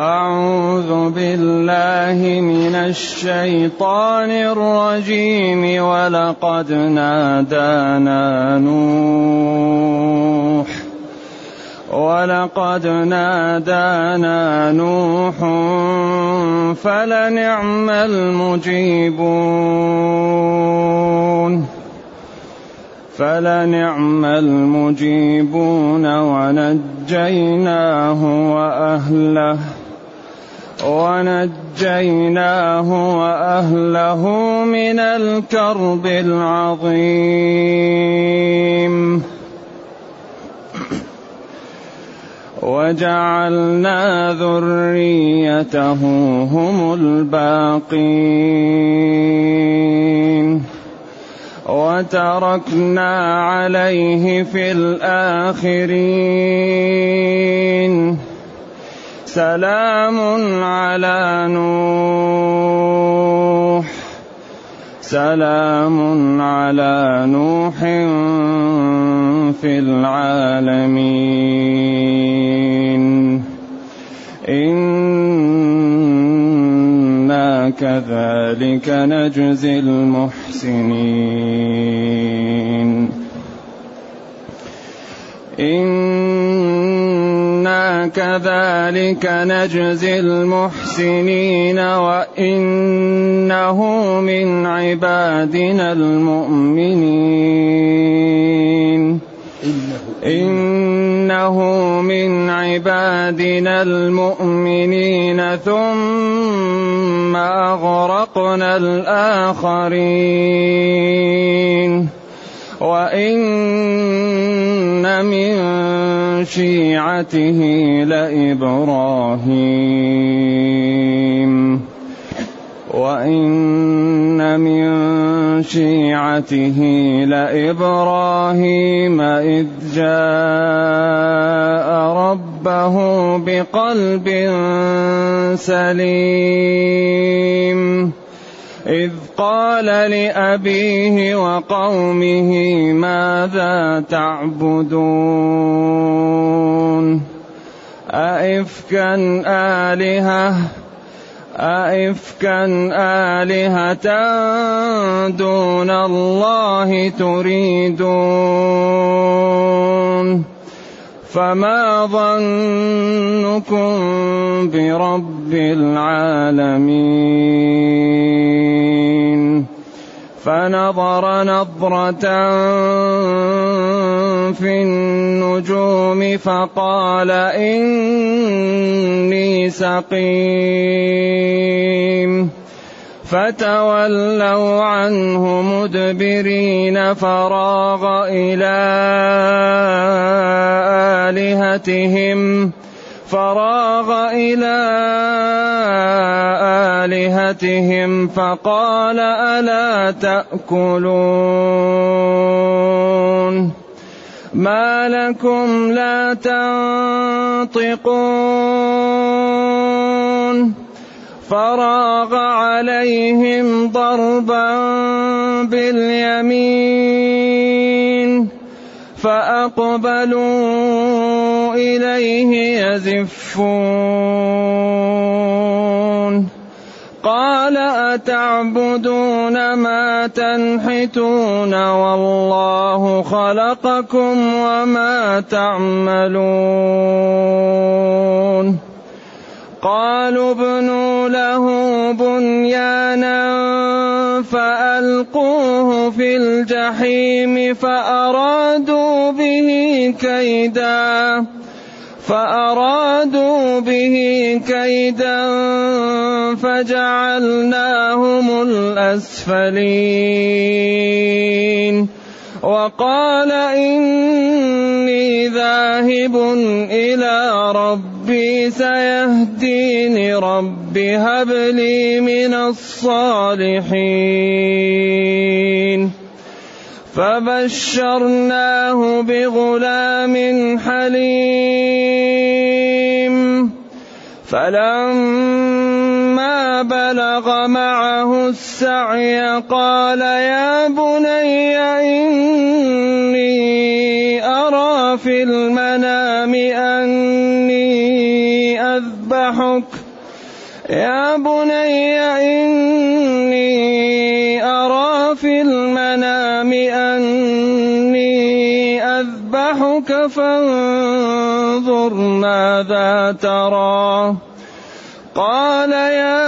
أعوذ بالله من الشيطان الرجيم ولقد نادانا نوح ولقد نادانا نوح فلنعم المجيبون فلنعم المجيبون ونجيناه وأهله. ونجيناه وأهله من الكرب العظيم. وجعلنا ذريته هم الباقين. وتركنا عليه في الآخرين. سلام على نوح. سلام على نوح في العالمين. إنا كذلك نجزي المحسنين. كذلك نجزي المحسنين وإنه من عبادنا المؤمنين. إنه من عبادنا المؤمنين. ثم أغرقنا الآخرين. وإن من شيعته لإبراهيم وإن من شيعته لإبراهيم إذ جاء ربه بقلب سليم إذ قال لأبيه وقومه ماذا تعبدون؟ أئفكا آلهة أئفكا آلهة دون الله تريدون؟ فما ظنكم برب العالمين فنظر نظرة في النجوم فقال إني سقيم فتولوا عنه مدبرين فراغ إلى آلهتهم فراغ إلى آلهتهم فقال ألا تأكلون؟ ما لكم لا تنطقون؟ فراغ عليهم ضربا باليمين فأقبلوا إليه يزفون. قال أتعبدون ما تنحتون والله خلقكم وما تعملون. قالوا ابنوا له بنيانا فألقوه في الجحيم فأرادوا به كيدا فأرادوا به كيدا فجعلناهم الأسفلين وقال إني ذاهب إلى ربي سيهدين رب هب لي من الصالحين. فبشرناه بغلام حليم. فلما بلغ معه السعي قال يا بني إني أرى في المنام أني أذبحك. يا بني إني أرى في المنام أني أذبحك فانظر ماذا ترى. قال يا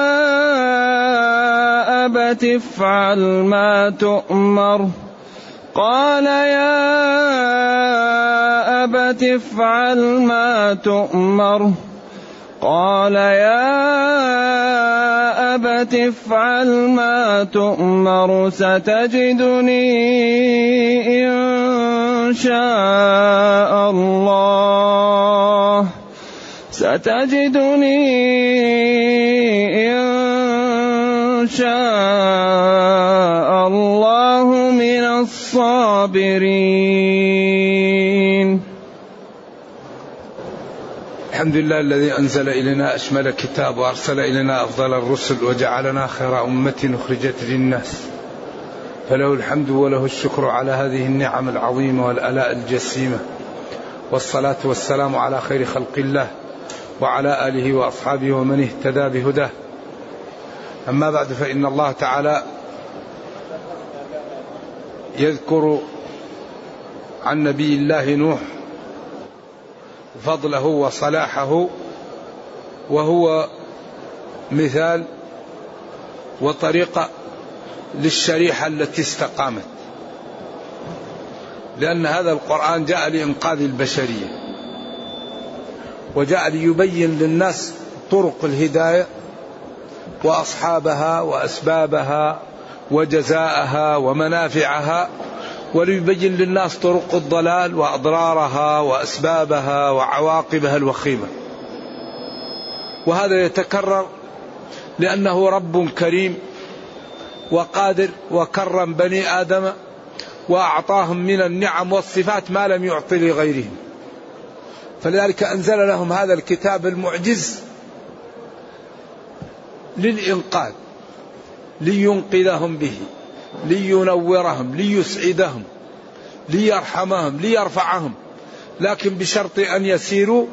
أبت افعل ما تؤمر. قال يا أبت افعل ما تؤمر. قال يا أبت افعل ما تؤمر ستجدني إن شاء الله. ستجدني إن شاء الله من الصابرين. الحمد لله الذي أنزل إلينا أشمل كتاب وأرسل إلينا أفضل الرسل وجعلنا خير أمة أخرجت للناس. فله الحمد وله الشكر على هذه النعم العظيمة والآلاء الجسيمة. والصلاة والسلام على خير خلق الله. وعلى آله وأصحابه ومن اهتدى بهداه. أما بعد فإن الله تعالى يذكر عن نبي الله نوح فضله وصلاحه وهو مثال وطريقة للشريحة التي استقامت. لأن هذا القرآن جاء لإنقاذ البشرية. وجاء ليبين للناس طرق الهداية وأصحابها وأسبابها وجزاءها ومنافعها وليبين للناس طرق الضلال وأضرارها وأسبابها وعواقبها الوخيمة. وهذا يتكرر لأنه رب كريم وقادر وكرم بني آدم وأعطاهم من النعم والصفات ما لم يعط لغيرهم. فلذلك أنزل لهم هذا الكتاب المعجز للإنقاذ لينقذهم به لينورهم ليسعدهم ليرحمهم ليرفعهم لكن بشرط أن يسيروا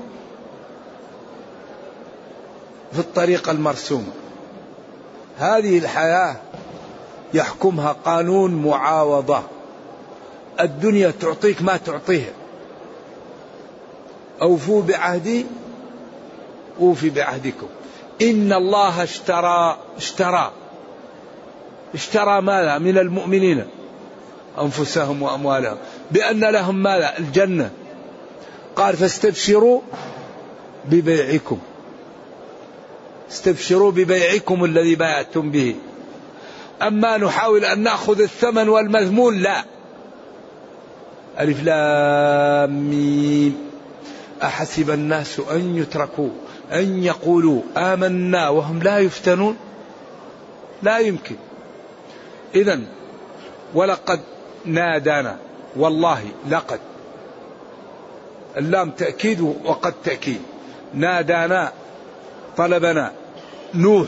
في الطريق المرسوم. هذه الحياة يحكمها قانون معاوضة. الدنيا تعطيك ما تعطيها. أوفوا بعهدي أوفي بعهدكم. إن الله اشترى اشترى. اشترى ماذا؟ من المؤمنين أنفسهم وأموالهم. بأن لهم ماذا؟ الجنة. قال فاستبشروا ببيعكم. استبشروا ببيعكم الذي بايعتم به. أما نحاول أن نأخذ الثمن والمذمون؟ لا. ألف لام ميم. أحسب الناس أن يتركوا أن يقولوا آمنا وهم لا يفتنون؟ لا يمكن. إذا ولقد نادانا والله لقد. اللام تأكيد وقد تأكيد. نادانا طلبنا نوح.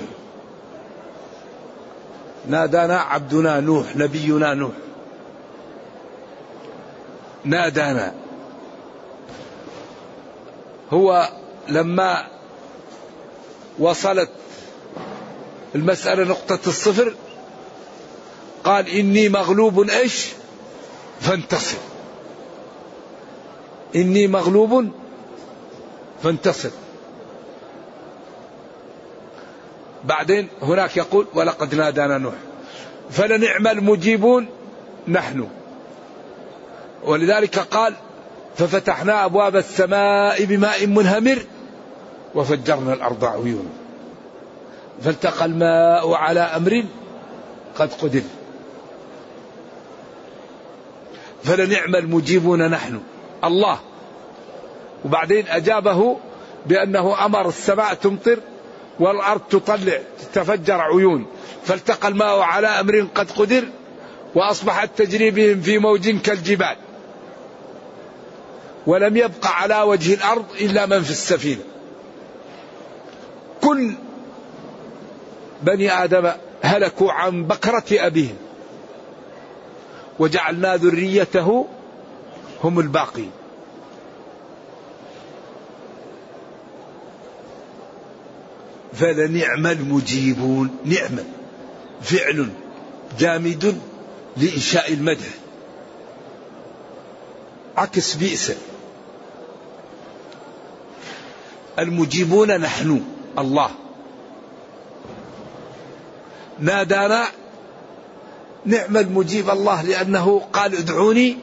نادانا عبدنا نوح نبينا نوح. نادانا هو لما وصلت المسألة نقطة الصفر قال إني مغلوب إيش؟ فانتصر. إني مغلوب فانتصر. بعدين هناك يقول ولقد نادانا نوح. فلنعم المجيبون نحن. ولذلك قال ففتحنا أبواب السماء بماء منهمر وفجرنا الأرض عيونا. فالتقى الماء على أمر قد قدر. فلنعم المجيبون نحن. الله. وبعدين أجابه بأنه أمر السماء تمطر والأرض تطلع تتفجر عيون. فالتقى الماء على أمر قد قدر وأصبحت تجري بهم في موج كالجبال. ولم يبق على وجه الأرض إلا من في السفينة. كل بني آدم هلكوا عن بكرة أبيهم. وجعلنا ذريته هم الباقين. فلنعم المجيبون. نعم. فعل جامد لإنشاء المدح. عكس بئس. المجيبون نحن الله. نادانا نعم المجيب الله لأنه قال ادعوني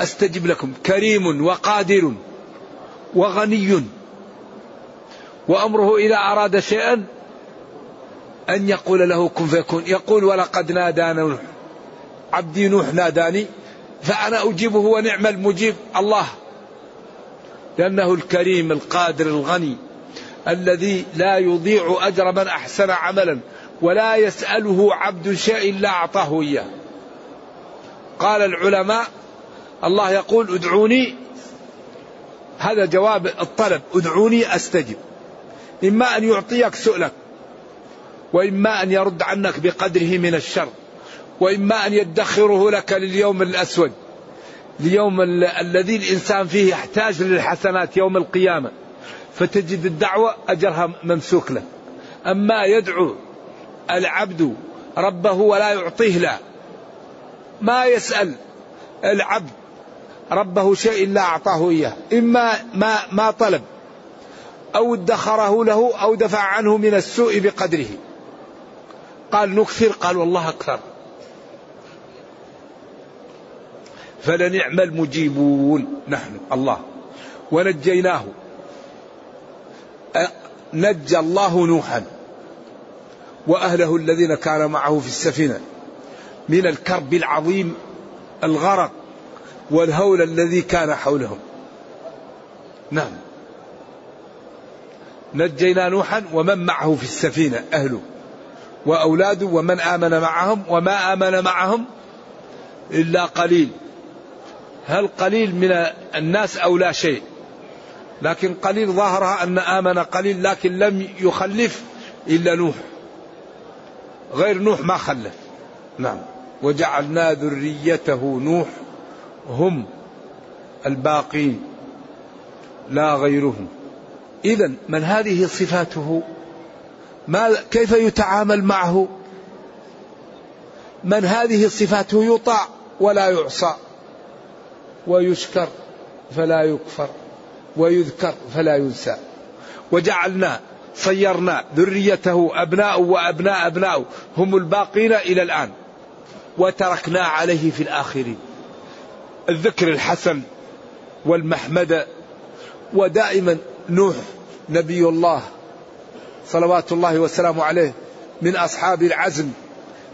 أستجب لكم كريم وقادر وغني. وأمره إذا أراد شيئا أن يقول له كن فيكون. يقول ولقد نادانا عبدي نوح ناداني فأنا أجيبه ونعم المجيب الله. لأنه الكريم القادر الغني الذي لا يضيع أجر من أحسن عملا ولا يسأله عبد شيء إلا أعطاه إياه. قال العلماء الله يقول ادعوني هذا جواب الطلب ادعوني أستجب. إما أن يعطيك سؤلك وإما أن يرد عنك بقدره من الشر وإما أن يدخره لك لليوم الأسود. ليوم الذي الإنسان فيه يحتاج للحسنات يوم القيامة فتجد الدعوة أجرها ممسوك له. أما يدعو العبد ربه ولا يعطيه لا ما يسأل العبد ربه شيء إلا أعطاه إياه إما ما, ما طلب أو ادخره له أو دفع عنه من السوء بقدره. قال نكثر قال والله أكثر. فلنعم المجيبون. نحن الله. ونجيناه. نجى الله نوحا. وأهله الذين كان معه في السفينة. من الكرب العظيم الغرق والهول الذي كان حولهم. نعم. نجينا نوحا ومن معه في السفينة أهله. وأولاده ومن آمن معهم وما آمن معهم إلا قليل. هل قليل من الناس أو لا شيء؟ لكن قليل ظاهرها أن آمن قليل لكن لم يخلف إلا نوح. غير نوح ما خلف. نعم. وجعلنا ذريته نوح هم الباقين لا غيرهم. إذا من هذه صفاته؟ ما كيف يتعامل معه؟ من هذه صفاته يطاع ولا يعصى؟ ويشكر فلا يكفر ويذكر فلا ينسى. وجعلنا صيرنا ذريته أبناء وأبناء أبناء هم الباقين إلى الآن. وتركنا عليه في الآخرين. الذكر الحسن والمحمد ودائما نوح نبي الله صلوات الله وسلامه عليه من أصحاب العزم.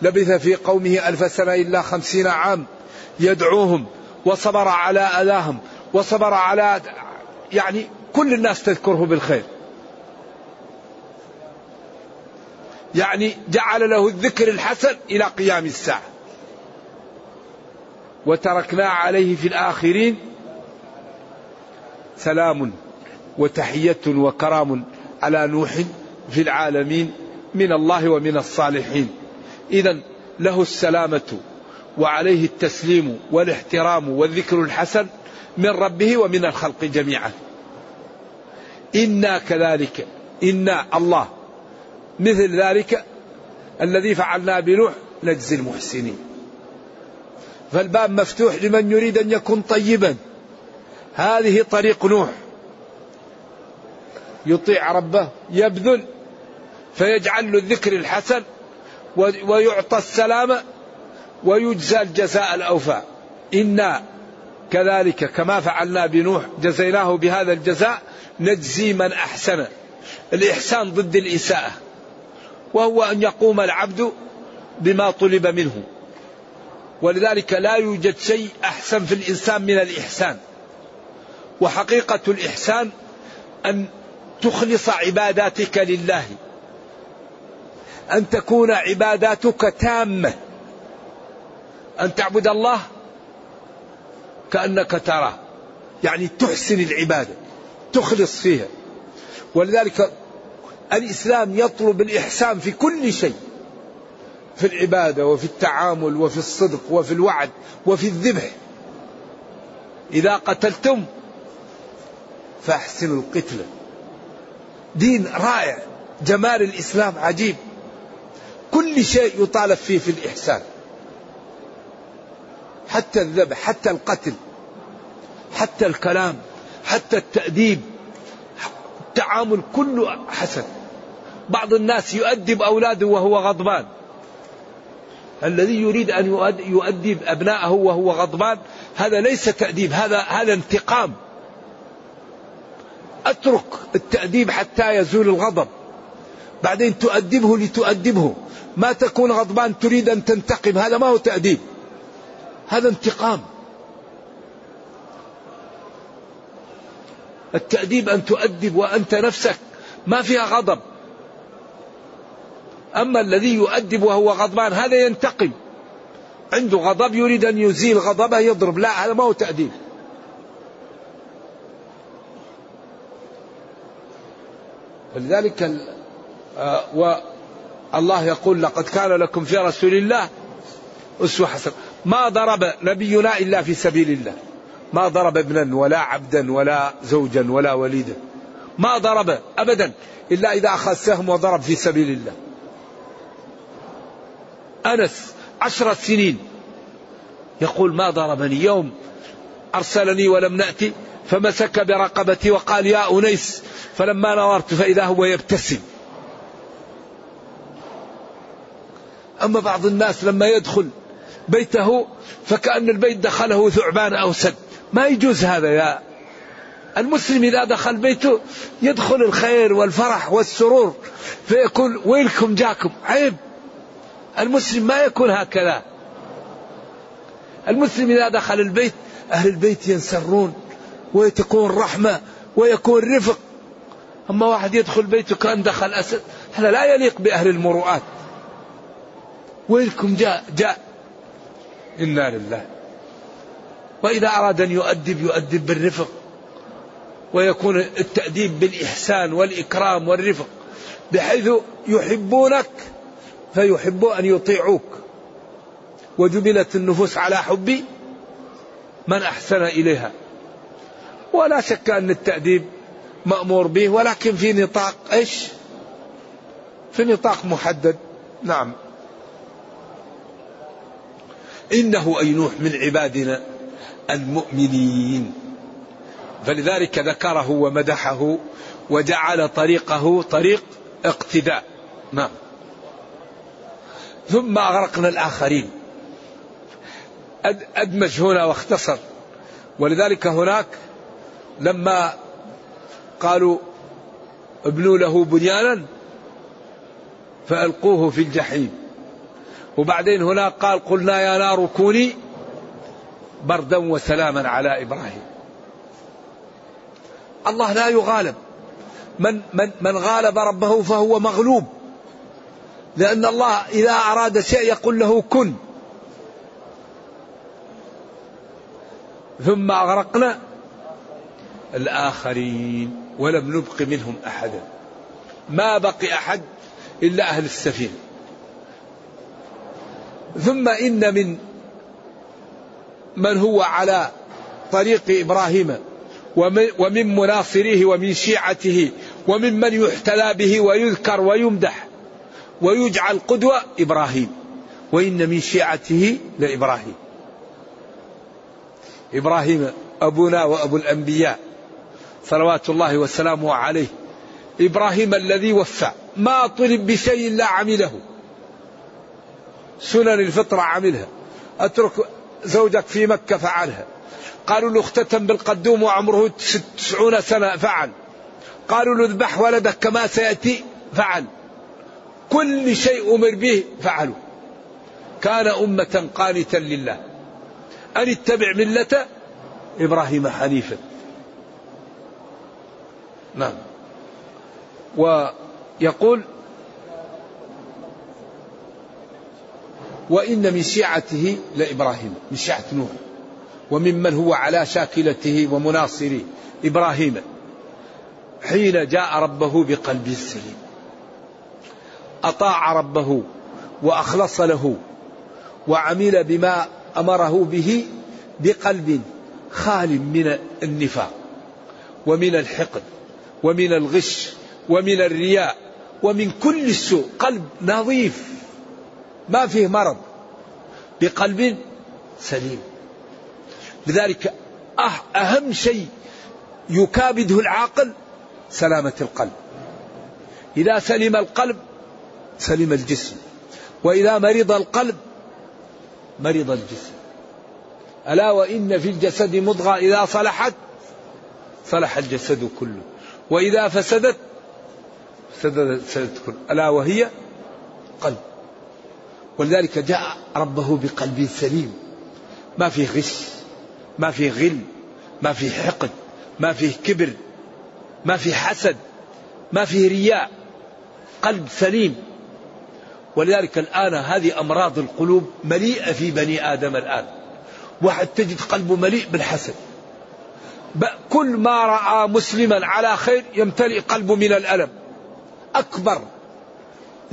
لبث في قومه ألف سنة إلا خمسين عام. يدعوهم وصبر على أذاهم وصبر على يعني كل الناس تذكره بالخير. يعني جعل له الذكر الحسن إلى قيام الساعة. وتركنا عليه في الآخرين سلام وتحية وكرام على نوح في العالمين من الله ومن الصالحين. إذا له السلامة. وعليه التسليم والاحترام والذكر الحسن من ربه ومن الخلق جميعا. إنا كذلك إنا الله مثل ذلك الذي فعلنا بنوح نجزي المحسنين. فالباب مفتوح لمن يريد أن يكون طيبا. هذه طريق نوح. يطيع ربه يبذل فيجعل له الذكر الحسن ويعطى السلامة ويجزى الجزاء الأوفى. إنا كذلك كما فعلنا بنوح جزيناه بهذا الجزاء نجزي من أحسن. الإحسان ضد الإساءة. وهو أن يقوم العبد بما طلب منه. ولذلك لا يوجد شيء أحسن في الإنسان من الإحسان. وحقيقة الإحسان أن تخلص عباداتك لله. أن تكون عباداتك تامة. أن تعبد الله كأنك تراه. يعني تحسن العبادة تخلص فيها. ولذلك الإسلام يطلب الإحسان في كل شيء في العبادة وفي التعامل وفي الصدق وفي الوعد وفي الذبح. إذا قتلتم فأحسنوا القتله دين رائع جمال الإسلام عجيب. كل شيء يطالب فيه في الإحسان. حتى الذبح حتى القتل حتى الكلام حتى التأديب. التعامل كله حسن. بعض الناس يؤدب أولاده وهو غضبان. الذي يريد أن يؤدب أبناءه وهو غضبان هذا ليس تأديب هذا هذا انتقام. أترك التأديب حتى يزول الغضب. بعدين تؤدبه لتؤدبه. ما تكون غضبان تريد أن تنتقم هذا ما هو تأديب. هذا انتقام. التأديب أن تؤدب وأنت نفسك. ما فيها غضب. أما الذي يؤدب وهو غضبان هذا ينتقم. عنده غضب يريد أن يزيل غضبه يضرب. لا هذا ما هو تأديب. فلذلك آه، والله يقول لقد كان لكم في رسول الله أسوة حسنة. ما ضرب نبينا إلا في سبيل الله. ما ضرب ابنا ولا عبدا ولا زوجا ولا وليدا. ما ضرب أبدا إلا إذا أخذ سهم وضرب في سبيل الله. أنس عشرة سنين يقول ما ضربني يوم أرسلني ولم نأتي فمسك برقبتي وقال يا أنيس فلما نظرت فإذا هو يبتسم. أما بعض الناس لما يدخل بيته فكأن البيت دخله ثعبان أو سد. ما يجوز هذا يا. المسلم إذا دخل بيته يدخل الخير والفرح والسرور فيقول ويلكم جاكم. عيب. المسلم ما يكون هكذا. المسلم إذا دخل البيت أهل البيت ينسرون وتكون رحمة ويكون رفق. أما واحد يدخل بيته كأن دخل أسد هذا لا يليق بأهل المروءات. ويلكم جاء جاء إنا لله. وإذا أراد أن يؤدب يؤدب بالرفق. ويكون التأديب بالإحسان والإكرام والرفق. بحيث يحبونك فيحبوا أن يطيعوك. وجبلت النفوس على حب من أحسن إليها. ولا شك أن التأديب مأمور به ولكن في نطاق إيش؟ في نطاق محدد. نعم. إنه أي نوح من عبادنا المؤمنين. فلذلك ذكره ومدحه وجعل طريقه طريق اقتداء. نعم. ثم أغرقنا الآخرين. أدمج هنا واختصر. ولذلك هناك لما قالوا ابنوا له بنيانا فألقوه في الجحيم. وبعدين هناك قال قلنا يا نار كوني بردا وسلاما على إبراهيم. الله لا يغالب. من, من, من غالب ربه فهو مغلوب. لأن الله إذا أراد شيء يقول له كن. ثم أغرقنا الآخرين ولم نبق منهم أحدا. ما بقي أحد إلا أهل السفينة. ثم إن من من هو على طريق إبراهيم ومن مناصريه ومن شيعته وممن يحتلى به ويذكر ويمدح ويجعل قدوة إبراهيم وإن من شيعته لإبراهيم. إبراهيم أبونا وأبو الأنبياء صلوات الله وسلامه عليه. إبراهيم الذي وفى ما طلب بشيء لا عمله. سنن الفطرة عملها أترك زوجك في مكة فعلها. قالوا له اختتم بالقدوم وعمره تسعون سنة فعل. قالوا له اذبح ولدك كما سيأتي فعل. كل شيء أمر به فعلوا كان أمة قانتا لله. أن اتبع ملة إبراهيم حنيفا. نعم. ويقول وإن من شيعته لإبراهيم من شيعة نوح وممن هو على شاكلته ومناصره إبراهيم. حين جاء ربه بقلب سليم. أطاع ربه وأخلص له وعمل بما أمره به بقلب خال من النفاق ومن الحقد ومن الغش ومن الرياء ومن كل السوء قلب نظيف. ما فيه مرض. بقلب سليم. لذلك أه- أهم شيء يكابده العاقل سلامة القلب. إذا سلم القلب سلم الجسم. وإذا مرض القلب مرض الجسم. ألا وإن في الجسد مضغة إذا صلحت؟ صلح الجسد كله. وإذا فسدت؟ فسدت كله. ألا وهي قلب. ولذلك جاء ربه بقلب سليم. ما فيه غش ما فيه غل ما فيه حقد ما فيه كبر ما فيه حسد ما فيه رياء. قلب سليم. ولذلك الآن هذه أمراض القلوب مليئة في بني آدم الآن. واحد تجد قلبه مليء بالحسد. كل ما رأى مسلما على خير يمتلئ قلبه من الألم. أكبر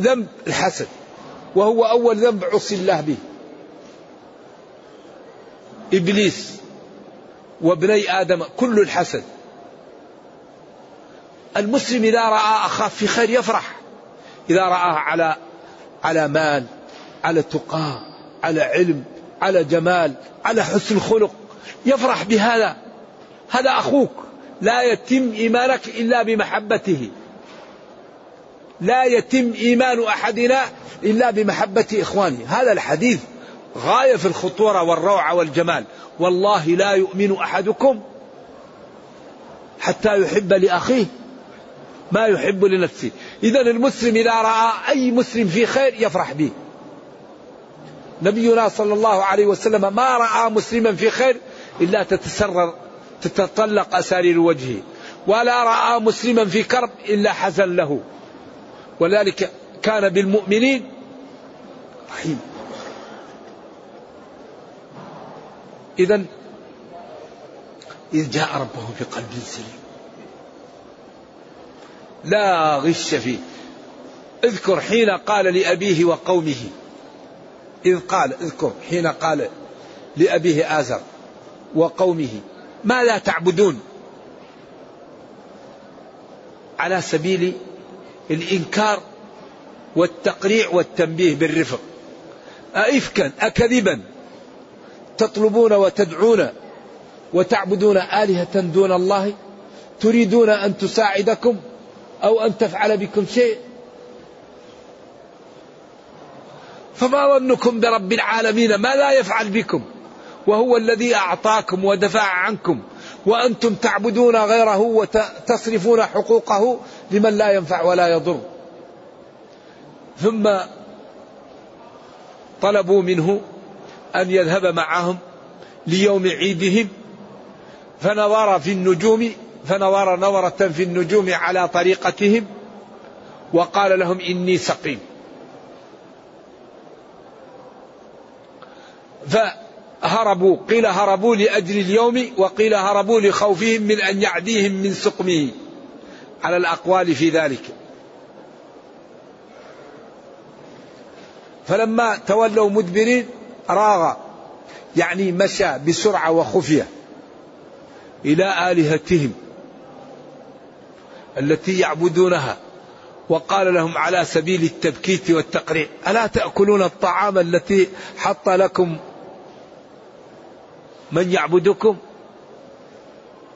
ذنب الحسد. وهو أول ذنب عصي الله به. إبليس وابني آدم كل الحسد. المسلم إذا رأى أخاه في خير يفرح. إذا رآه على على مال على تقى على علم على جمال على حسن خلق يفرح بهذا. هذا أخوك. لا يتم إيمانك إلا بمحبته. لا يتم إيمان أحدنا إلا بمحبة إخوانه. هذا الحديث غاية في الخطورة والروعة والجمال. والله لا يؤمن أحدكم حتى يحب لأخيه ما يحب لنفسه. إذا المسلم إذا رأى أي مسلم في خير يفرح به. نبينا صلى الله عليه وسلم ما رأى مسلما في خير إلا تتسرر تتطلق أسارير وجهه. ولا رأى مسلما في كرب إلا حزن له. ولذلك كان بالمؤمنين رحيم. إذا إذ جاء ربه بقلب سليم. لا غش فيه. اذكر حين قال لأبيه وقومه. إذ قال اذكر حين قال لأبيه آزر وقومه ماذا تعبدون؟ على سبيل الإنكار والتقريع والتنبيه بالرفق. أئفكا أكذبا. تطلبون وتدعون وتعبدون آلهة دون الله تريدون أن تساعدكم أو أن تفعل بكم شيء. فما ظنكم برب العالمين ما لا يفعل بكم؟ وهو الذي أعطاكم ودفع عنكم وأنتم تعبدون غيره وتصرفون حقوقه لمن لا ينفع ولا يضر. ثم طلبوا منه أن يذهب معهم ليوم عيدهم فنظر في النجوم فنظر نظرة في النجوم على طريقتهم وقال لهم إني سقيم. فهربوا قيل هربوا لأجل اليوم وقيل هربوا لخوفهم من أن يعديهم من سقمه. على الأقوال في ذلك. فلما تولوا مدبرين راغ يعني مشى بسرعة وخفية إلى آلهتهم التي يعبدونها وقال لهم على سبيل التبكيت والتقريع ألا تأكلون الطعام التي حط لكم من يعبدكم؟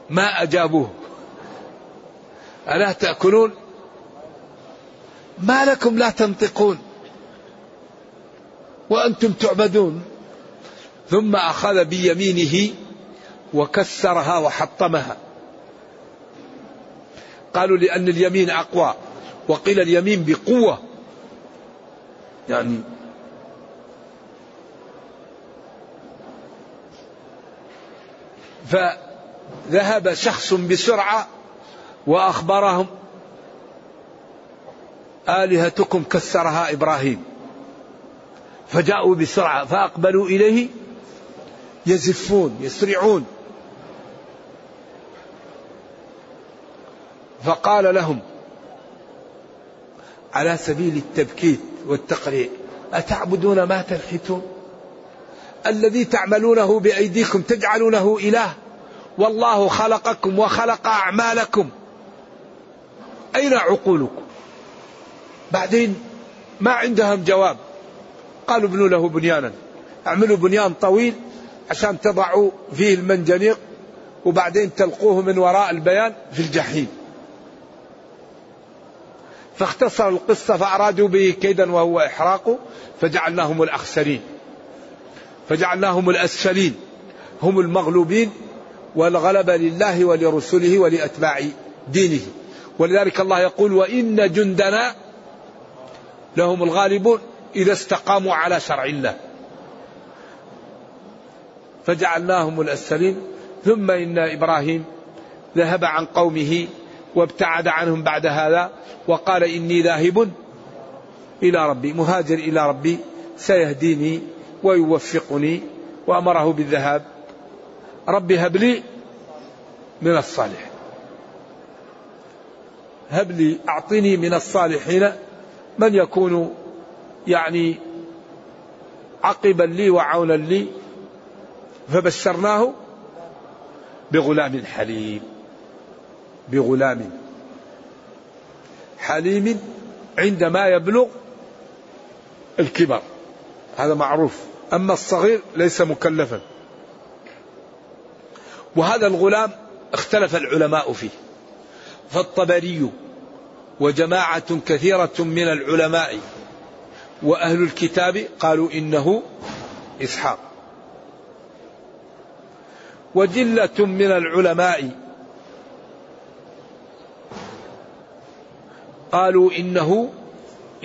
ما أجابوه. ألا تأكلون؟ ما لكم لا تنطقون. وأنتم تعبدون. ثم أخذ بيمينه وكسرها وحطمها. قالوا لأن اليمين أقوى. وقيل اليمين بقوة. يعني فذهب شخص بسرعة وأخبرهم آلهتكم كسرها إبراهيم. فجاءوا بسرعة فأقبلوا إليه يزفون يسرعون. فقال لهم على سبيل التبكيت والتقريع أتعبدون ما تنحتون؟ الذي تعملونه بأيديكم تجعلونه إله؟ والله خلقكم وخلق أعمالكم. أين عقولكم بعدين ما عندهم جواب. قالوا ابنوا له بنيانا. اعملوا بنيان طويل عشان تضعوا فيه المنجنيق وبعدين تلقوه من وراء البيان في الجحيم. فاختصروا القصة فأرادوا به كيدا وهو إحراقه فجعلناهم الأخسرين. فجعلناهم الأسفلين. هم المغلوبين والغلبة لله ولرسله ولأتباع دينه. ولذلك الله يقول وإن جندنا لهم الغالبون إذا استقاموا على شرع الله. فجعلناهم الأسفلين. ثم إن إبراهيم ذهب عن قومه وابتعد عنهم بعد هذا وقال إني ذاهب إلى ربي مهاجر إلى ربي سيهديني ويوفقني وأمره بالذهاب. ربي هب لي من الصالح هب لي أعطني من الصالحين. من يكون يعني عقبا لي وعونا لي؟ فبشرناه بغلام حليم. بغلام حليم عندما يبلغ الكبر. هذا معروف. أما الصغير ليس مكلفا. وهذا الغلام اختلف العلماء فيه. فالطبري وجماعة كثيرة من العلماء وأهل الكتاب قالوا إنه إسحاق. وجلة من العلماء قالوا إنه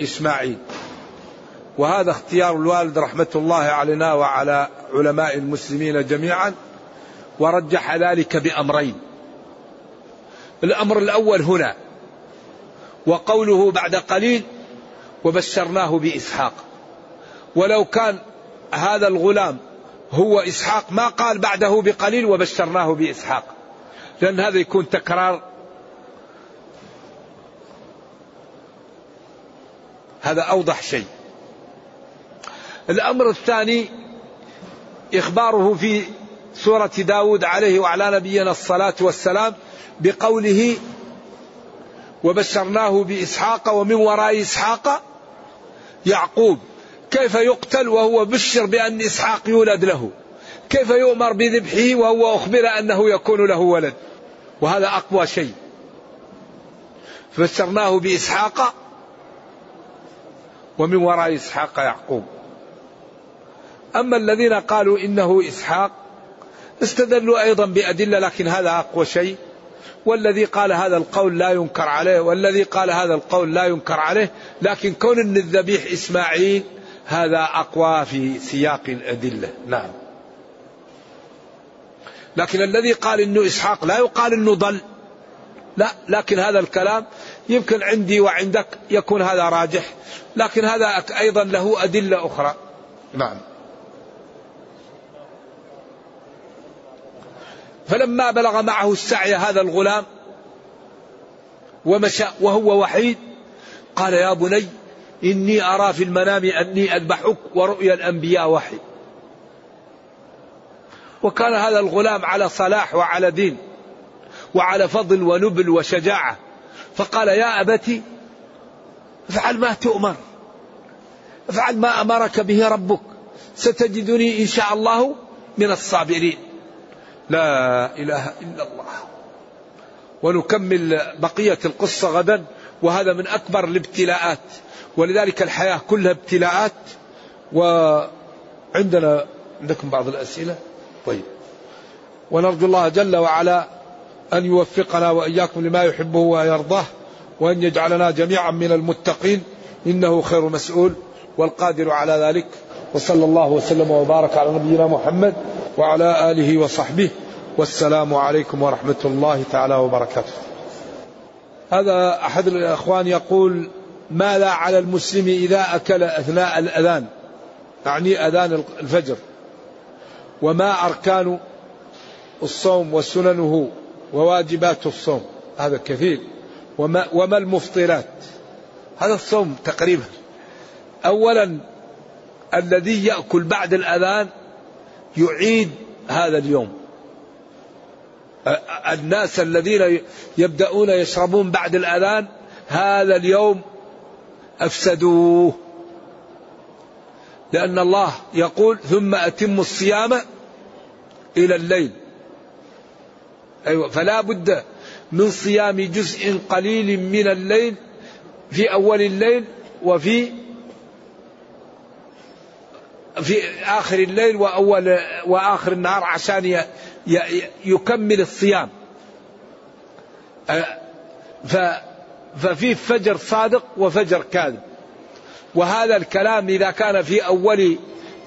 إسماعيل. وهذا اختيار الوالد رحمة الله علينا وعلى علماء المسلمين جميعا ورجح ذلك بأمرين. الأمر الأول هنا وقوله بعد قليل وبشرناه بإسحاق. ولو كان هذا الغلام هو إسحاق ما قال بعده بقليل وبشرناه بإسحاق. لأن هذا يكون تكرار. هذا أوضح شيء. الأمر الثاني إخباره في سورة داود عليه وعلى نبينا الصلاة والسلام بقوله وبشرناه بإسحاق ومن وراء إسحاق يعقوب. كيف يقتل وهو بشر بأن إسحاق يولد له؟ كيف يؤمر بذبحه وهو أخبر أنه يكون له ولد؟ وهذا أقوى شيء. فبشرناه بإسحاق ومن وراء إسحاق يعقوب. أما الذين قالوا إنه إسحاق استدلوا أيضا بأدلة لكن هذا أقوى شيء. والذي قال هذا القول لا ينكر عليه والذي قال هذا القول لا ينكر عليه لكن كون أن الذبيح إسماعيل هذا أقوى في سياق الأدلة. نعم. لكن الذي قال إنه إسحاق لا يقال إنه ضل. لا لكن هذا الكلام يمكن عندي وعندك يكون هذا راجح لكن هذا أيضا له أدلة أخرى. نعم. فلما بلغ معه السعي هذا الغلام ومشى وهو وحيد قال يا بني إني أرى في المنام أني أذبحك ورؤيا الأنبياء وحي وكان هذا الغلام على صلاح وعلى دين وعلى فضل ونبل وشجاعة. فقال يا أبتي افعل ما تؤمر افعل ما أمرك به ربك ستجدني إن شاء الله من الصابرين. لا إله إلا الله. ونكمل بقية القصة غدا وهذا من أكبر الابتلاءات. ولذلك الحياة كلها ابتلاءات. وعندنا عندكم بعض الأسئلة. طيب. ونرجو الله جل وعلا أن يوفقنا وإياكم لما يحبه ويرضاه وأن يجعلنا جميعا من المتقين. إنه خير مسؤول والقادر على ذلك. وصلى الله وسلم وبارك على نبينا محمد وعلى آله وصحبه. والسلام عليكم ورحمة الله تعالى وبركاته. هذا أحد الأخوان يقول ماذا على المسلم إذا أكل أثناء الأذان؟ يعني أذان الفجر. وما أركان الصوم وسننه وواجبات الصوم؟ هذا كثير. وما, وما المفطرات؟ هذا الصوم تقريبا. أولا الذي يأكل بعد الأذان يعيد هذا اليوم. الناس الذين يبدأون يشربون بعد الأذان هذا اليوم أفسدوه. لأن الله يقول ثم أتم الصيام إلى الليل. أيوة فلا بد من صيام جزء قليل من الليل في أول الليل وفي في آخر الليل وأول وآخر النهار عشان يكمل الصيام. ففي فجر صادق وفجر كاذب. وهذا الكلام إذا كان في أول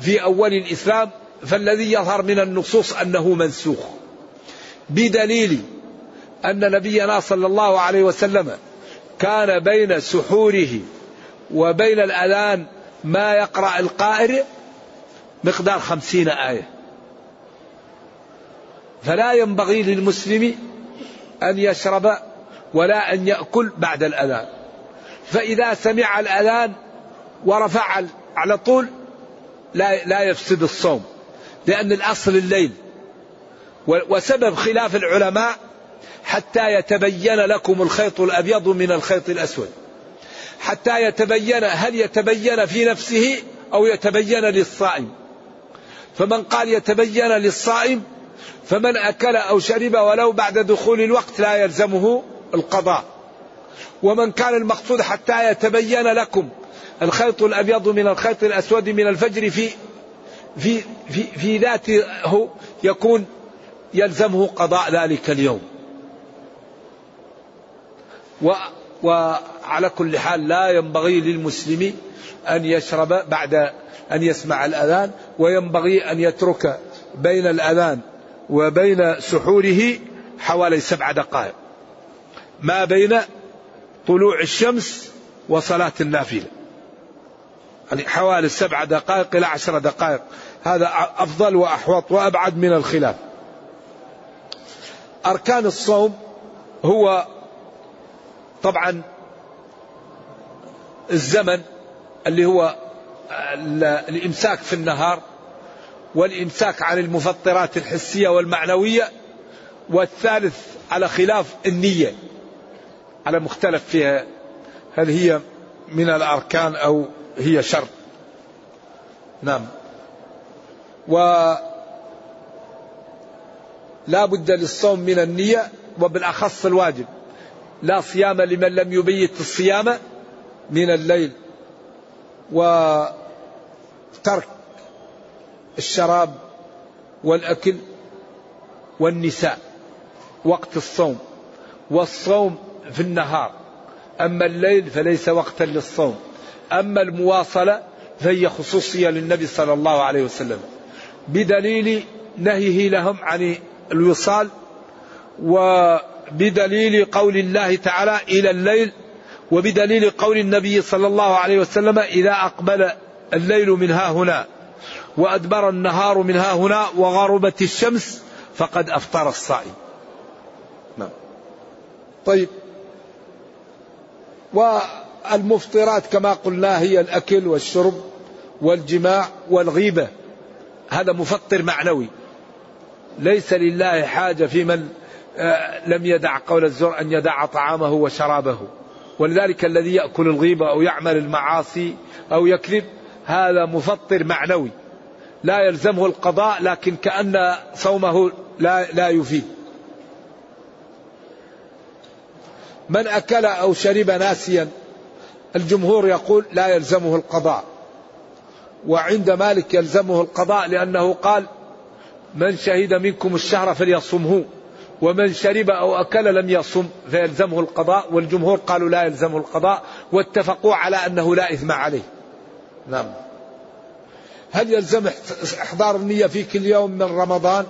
في أول الإسلام فالذي يظهر من النصوص أنه منسوخ. بدليل أن نبينا صلى الله عليه وسلم كان بين سحوره وبين الأذان ما يقرأ القائر مقدار خمسين آية. فلا ينبغي للمسلم أن يشرب ولا أن يأكل بعد الأذان. فإذا سمع الأذان ورفع على طول لا لا يفسد الصوم لأن الأصل الليل. وسبب خلاف العلماء حتى يتبين لكم الخيط الأبيض من الخيط الأسود. حتى يتبين هل يتبين في نفسه أو يتبين للصائم؟ فمن قال يتبين للصائم فمن أكل أو شرب ولو بعد دخول الوقت لا يلزمه القضاء. ومن كان المقصود حتى يتبين لكم الخيط الأبيض من الخيط الأسود من الفجر في في في, في ذاته يكون يلزمه قضاء ذلك اليوم. و وعلى كل حال لا ينبغي للمسلم أن يشرب بعد أن يسمع الأذان وينبغي أن يترك بين الأذان وبين سحوره حوالي سبع دقائق. ما بين طلوع الشمس وصلاة النافلة. يعني حوالي سبع دقائق إلى عشر دقائق. هذا أفضل وأحوط وأبعد من الخلاف. أركان الصوم هو طبعا الزمن اللي هو الإمساك في النهار والإمساك عن المفطرات الحسية والمعنوية والثالث على خلاف النية على مختلف فيها هل هي من الأركان أو هي شرط نعم. و لا بد للصوم من النية وبالأخص الواجب. لا صيام لمن لم يبيت الصيام من الليل. وترك الشراب والأكل والنساء وقت الصوم والصوم في النهار. أما الليل فليس وقتا للصوم. أما المواصلة فهي خصوصية للنبي صلى الله عليه وسلم. بدليل نهيه لهم عن الوصال وبدليل قول الله تعالى إلى الليل وبدليل قول النبي صلى الله عليه وسلم إذا أقبل الليل من ها هنا وأدبر النهار من ها هنا وغربت الشمس فقد أفطر الصائم. نعم. طيب. والمفطرات كما قلنا هي الأكل والشرب والجماع والغيبة. هذا مفطر معنوي. ليس لله حاجة في من آه، لم يدع قول الزور أن يدع طعامه وشرابه. ولذلك الذي يأكل الغيبة أو يعمل المعاصي أو يكذب هذا مفطر معنوي. لا يلزمه القضاء لكن كأن صومه لا, لا يفيد. من أكل أو شرب ناسيا الجمهور يقول لا يلزمه القضاء. وعند مالك يلزمه القضاء لأنه قال من شهد منكم الشهر فليصمه ومن شرب أو أكل لم يصم فيلزمه القضاء والجمهور قالوا لا يلزمه القضاء واتفقوا على أنه لا إثم عليه. نعم. هل يلزم إحضار النية في كل يوم من رمضان؟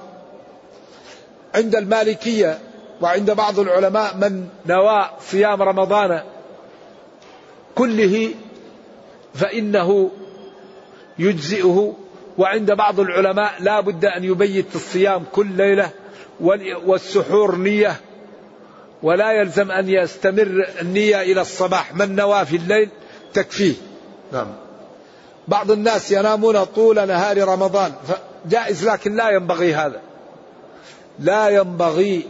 عند المالكية وعند بعض العلماء من نوى صيام رمضان كله فإنه يجزئه وعند بعض العلماء لا بد أن يبيت الصيام كل ليلة والسحور نية. ولا يلزم أن يستمر النية إلى الصباح. من نوى في الليل؟ تكفيه. نعم. بعض الناس ينامون طول نهار رمضان. جائز لكن لا ينبغي هذا. لا ينبغي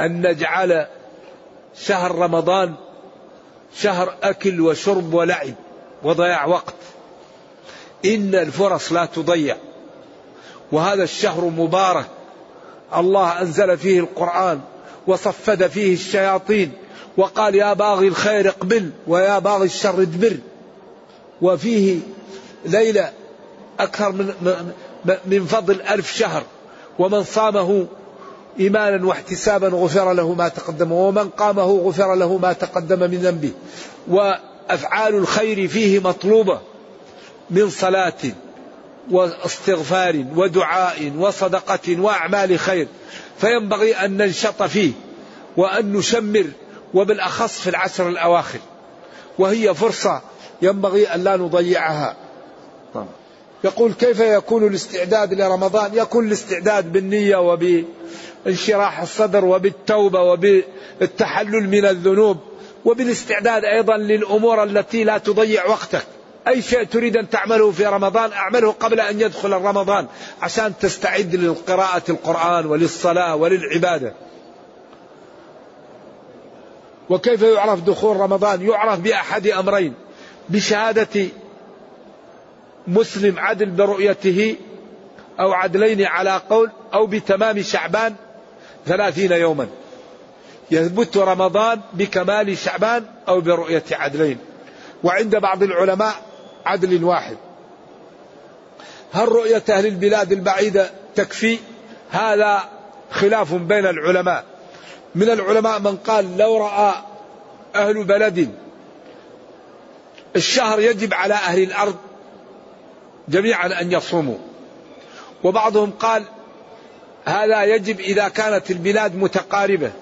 أن نجعل شهر رمضان شهر أكل وشرب ولعب وضياع وقت. إن الفرص لا تضيع. وهذا الشهر مبارك. الله أنزل فيه القرآن وصفد فيه الشياطين وقال يا باغي الخير اقبل ويا باغي الشر ادبر. وفيه ليلة أكثر من, من فضل ألف شهر. ومن صامه إيمانا واحتسابا غفر له ما تقدم. ومن قامه غفر له ما تقدم من ذنبه. وأفعال الخير فيه مطلوبة من صلاة. واستغفار ودعاء وصدقة وأعمال خير. فينبغي أن ننشط فيه وأن نشمر وبالأخص في العشر الأواخر. وهي فرصة ينبغي أن لا نضيعها. يقول كيف يكون الاستعداد لرمضان؟ يكون الاستعداد بالنية وبانشراح الصدر وبالتوبة وبالتحلل من الذنوب وبالاستعداد أيضا للأمور التي لا تضيع وقتك. أي شيء تريد أن تعمله في رمضان أعمله قبل أن يدخل رمضان عشان تستعد لقراءة القرآن وللصلاة وللعبادة. وكيف يعرف دخول رمضان؟ يعرف بأحد أمرين بشهادة مسلم عدل برؤيته أو عدلين على قول أو بتمام شعبان ثلاثين يوما. يثبت رمضان بكمال شعبان أو برؤية عدلين. وعند بعض العلماء عدل واحد. هل رؤية أهل البلاد البعيدة تكفي؟ هذا خلاف بين العلماء. من العلماء من قال لو رأى أهل بلد الشهر يجب على أهل الأرض جميعا أن يصوموا. وبعضهم قال هذا يجب إذا كانت البلاد متقاربة.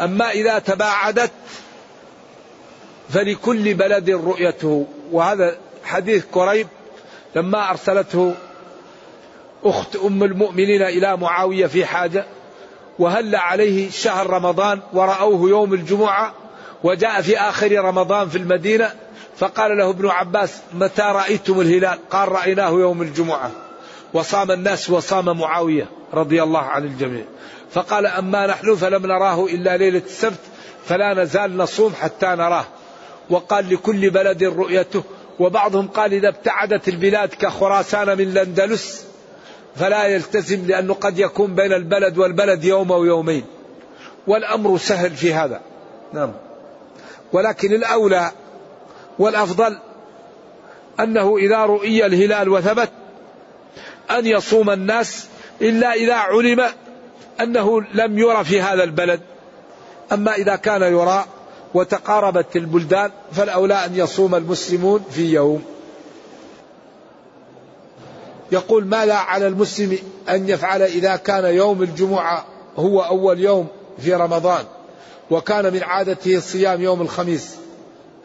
أما إذا تباعدت فلكل بلد رؤيته. وهذا حديث قريب لما أرسلته أخت أم المؤمنين إلى معاوية في حاجة وهل عليه شهر رمضان ورأوه يوم الجمعة وجاء في آخر رمضان في المدينة فقال له ابن عباس متى رأيتم الهلال؟ قال رأيناه يوم الجمعة. وصام الناس وصام معاوية رضي الله عن الجميع. فقال أما نحن فلم نراه إلا ليلة السبت فلا نزال نصوم حتى نراه. وقال لكل بلد رؤيته وبعضهم قال إذا ابتعدت البلاد كخراسان من الأندلس فلا يلتزم لأنه قد يكون بين البلد والبلد يوم أو يومين. والأمر سهل في هذا. نعم. ولكن الأولى والأفضل أنه إذا رؤي الهلال وثبت أن يصوم الناس إلا إذا علم أنه لم يرى في هذا البلد. أما إذا كان يرى وتقاربت البلدان فالأولى أن يصوم المسلمون في يوم. يقول ماذا على المسلم أن يفعل إذا كان يوم الجمعة هو أول يوم في رمضان وكان من عادته الصيام يوم الخميس.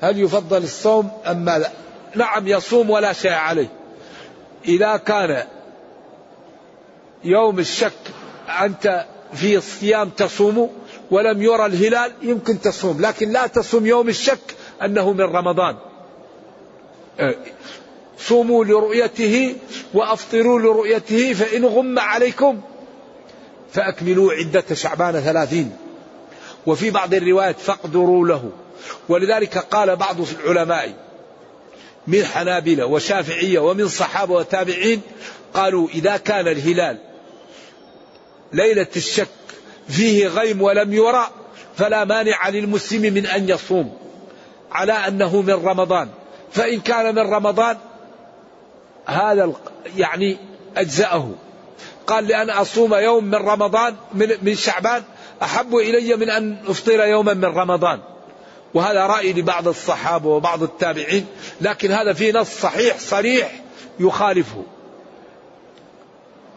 هل يفضل الصوم أم ماذا نعم يصوم ولا شيء عليه. إذا كان يوم الشك أنت في الصيام تصوم ولم يرى الهلال يمكن تصوم لكن لا تصوم يوم الشك أنه من رمضان. أه، صوموا لرؤيته وأفطروا لرؤيته فإن غم عليكم فأكملوا عدة شعبان ثلاثين. وفي بعض الروايات فاقدروا له. ولذلك قال بعض العلماء من حنابلة وشافعية ومن صحابة وتابعين قالوا إذا كان الهلال ليلة الشك فيه غيم ولم يرى فلا مانع للمسلم من أن يصوم على أنه من رمضان. فإن كان من رمضان هذا يعني أجزأه. قال لأن أصوم يوم من رمضان من, من شعبان أحب إلي من أن أفطر يوما من رمضان. وهذا رأي لبعض الصحابة وبعض التابعين لكن هذا في نص صحيح صريح يخالفه.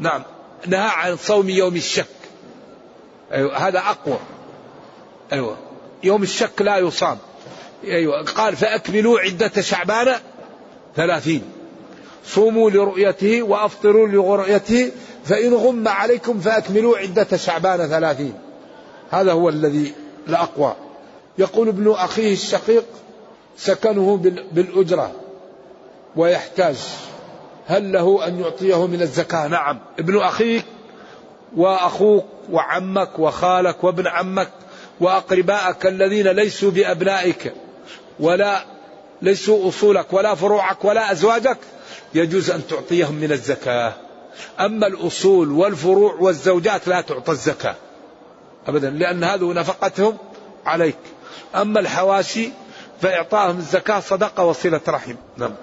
نعم. نهى عن صوم يوم الشك. أيوة هذا أقوى. أيوة. يوم الشك لا يصام أيوة. قال فأكملوا عدة شعبان ثلاثين. صوموا لرؤيته وأفطروا لرؤيته فإن غم عليكم فأكملوا عدة شعبان ثلاثين. هذا هو الذي الأقوى. يقول ابن أخيه الشقيق سكنه بالأجرة ويحتاج. هل له أن يعطيه من الزكاة؟ نعم. ابن أخيك وأخوك وعمك وخالك وابن عمك وأقربائك الذين ليسوا بأبنائك ولا ليسوا أصولك ولا فروعك ولا أزواجك يجوز أن تعطيهم من الزكاة. أما الأصول والفروع والزوجات لا تعطى الزكاة أبدا لأن هذه نفقتهم عليك. أما الحواشي فإعطائهم الزكاة صدقة وصلة رحم. نعم.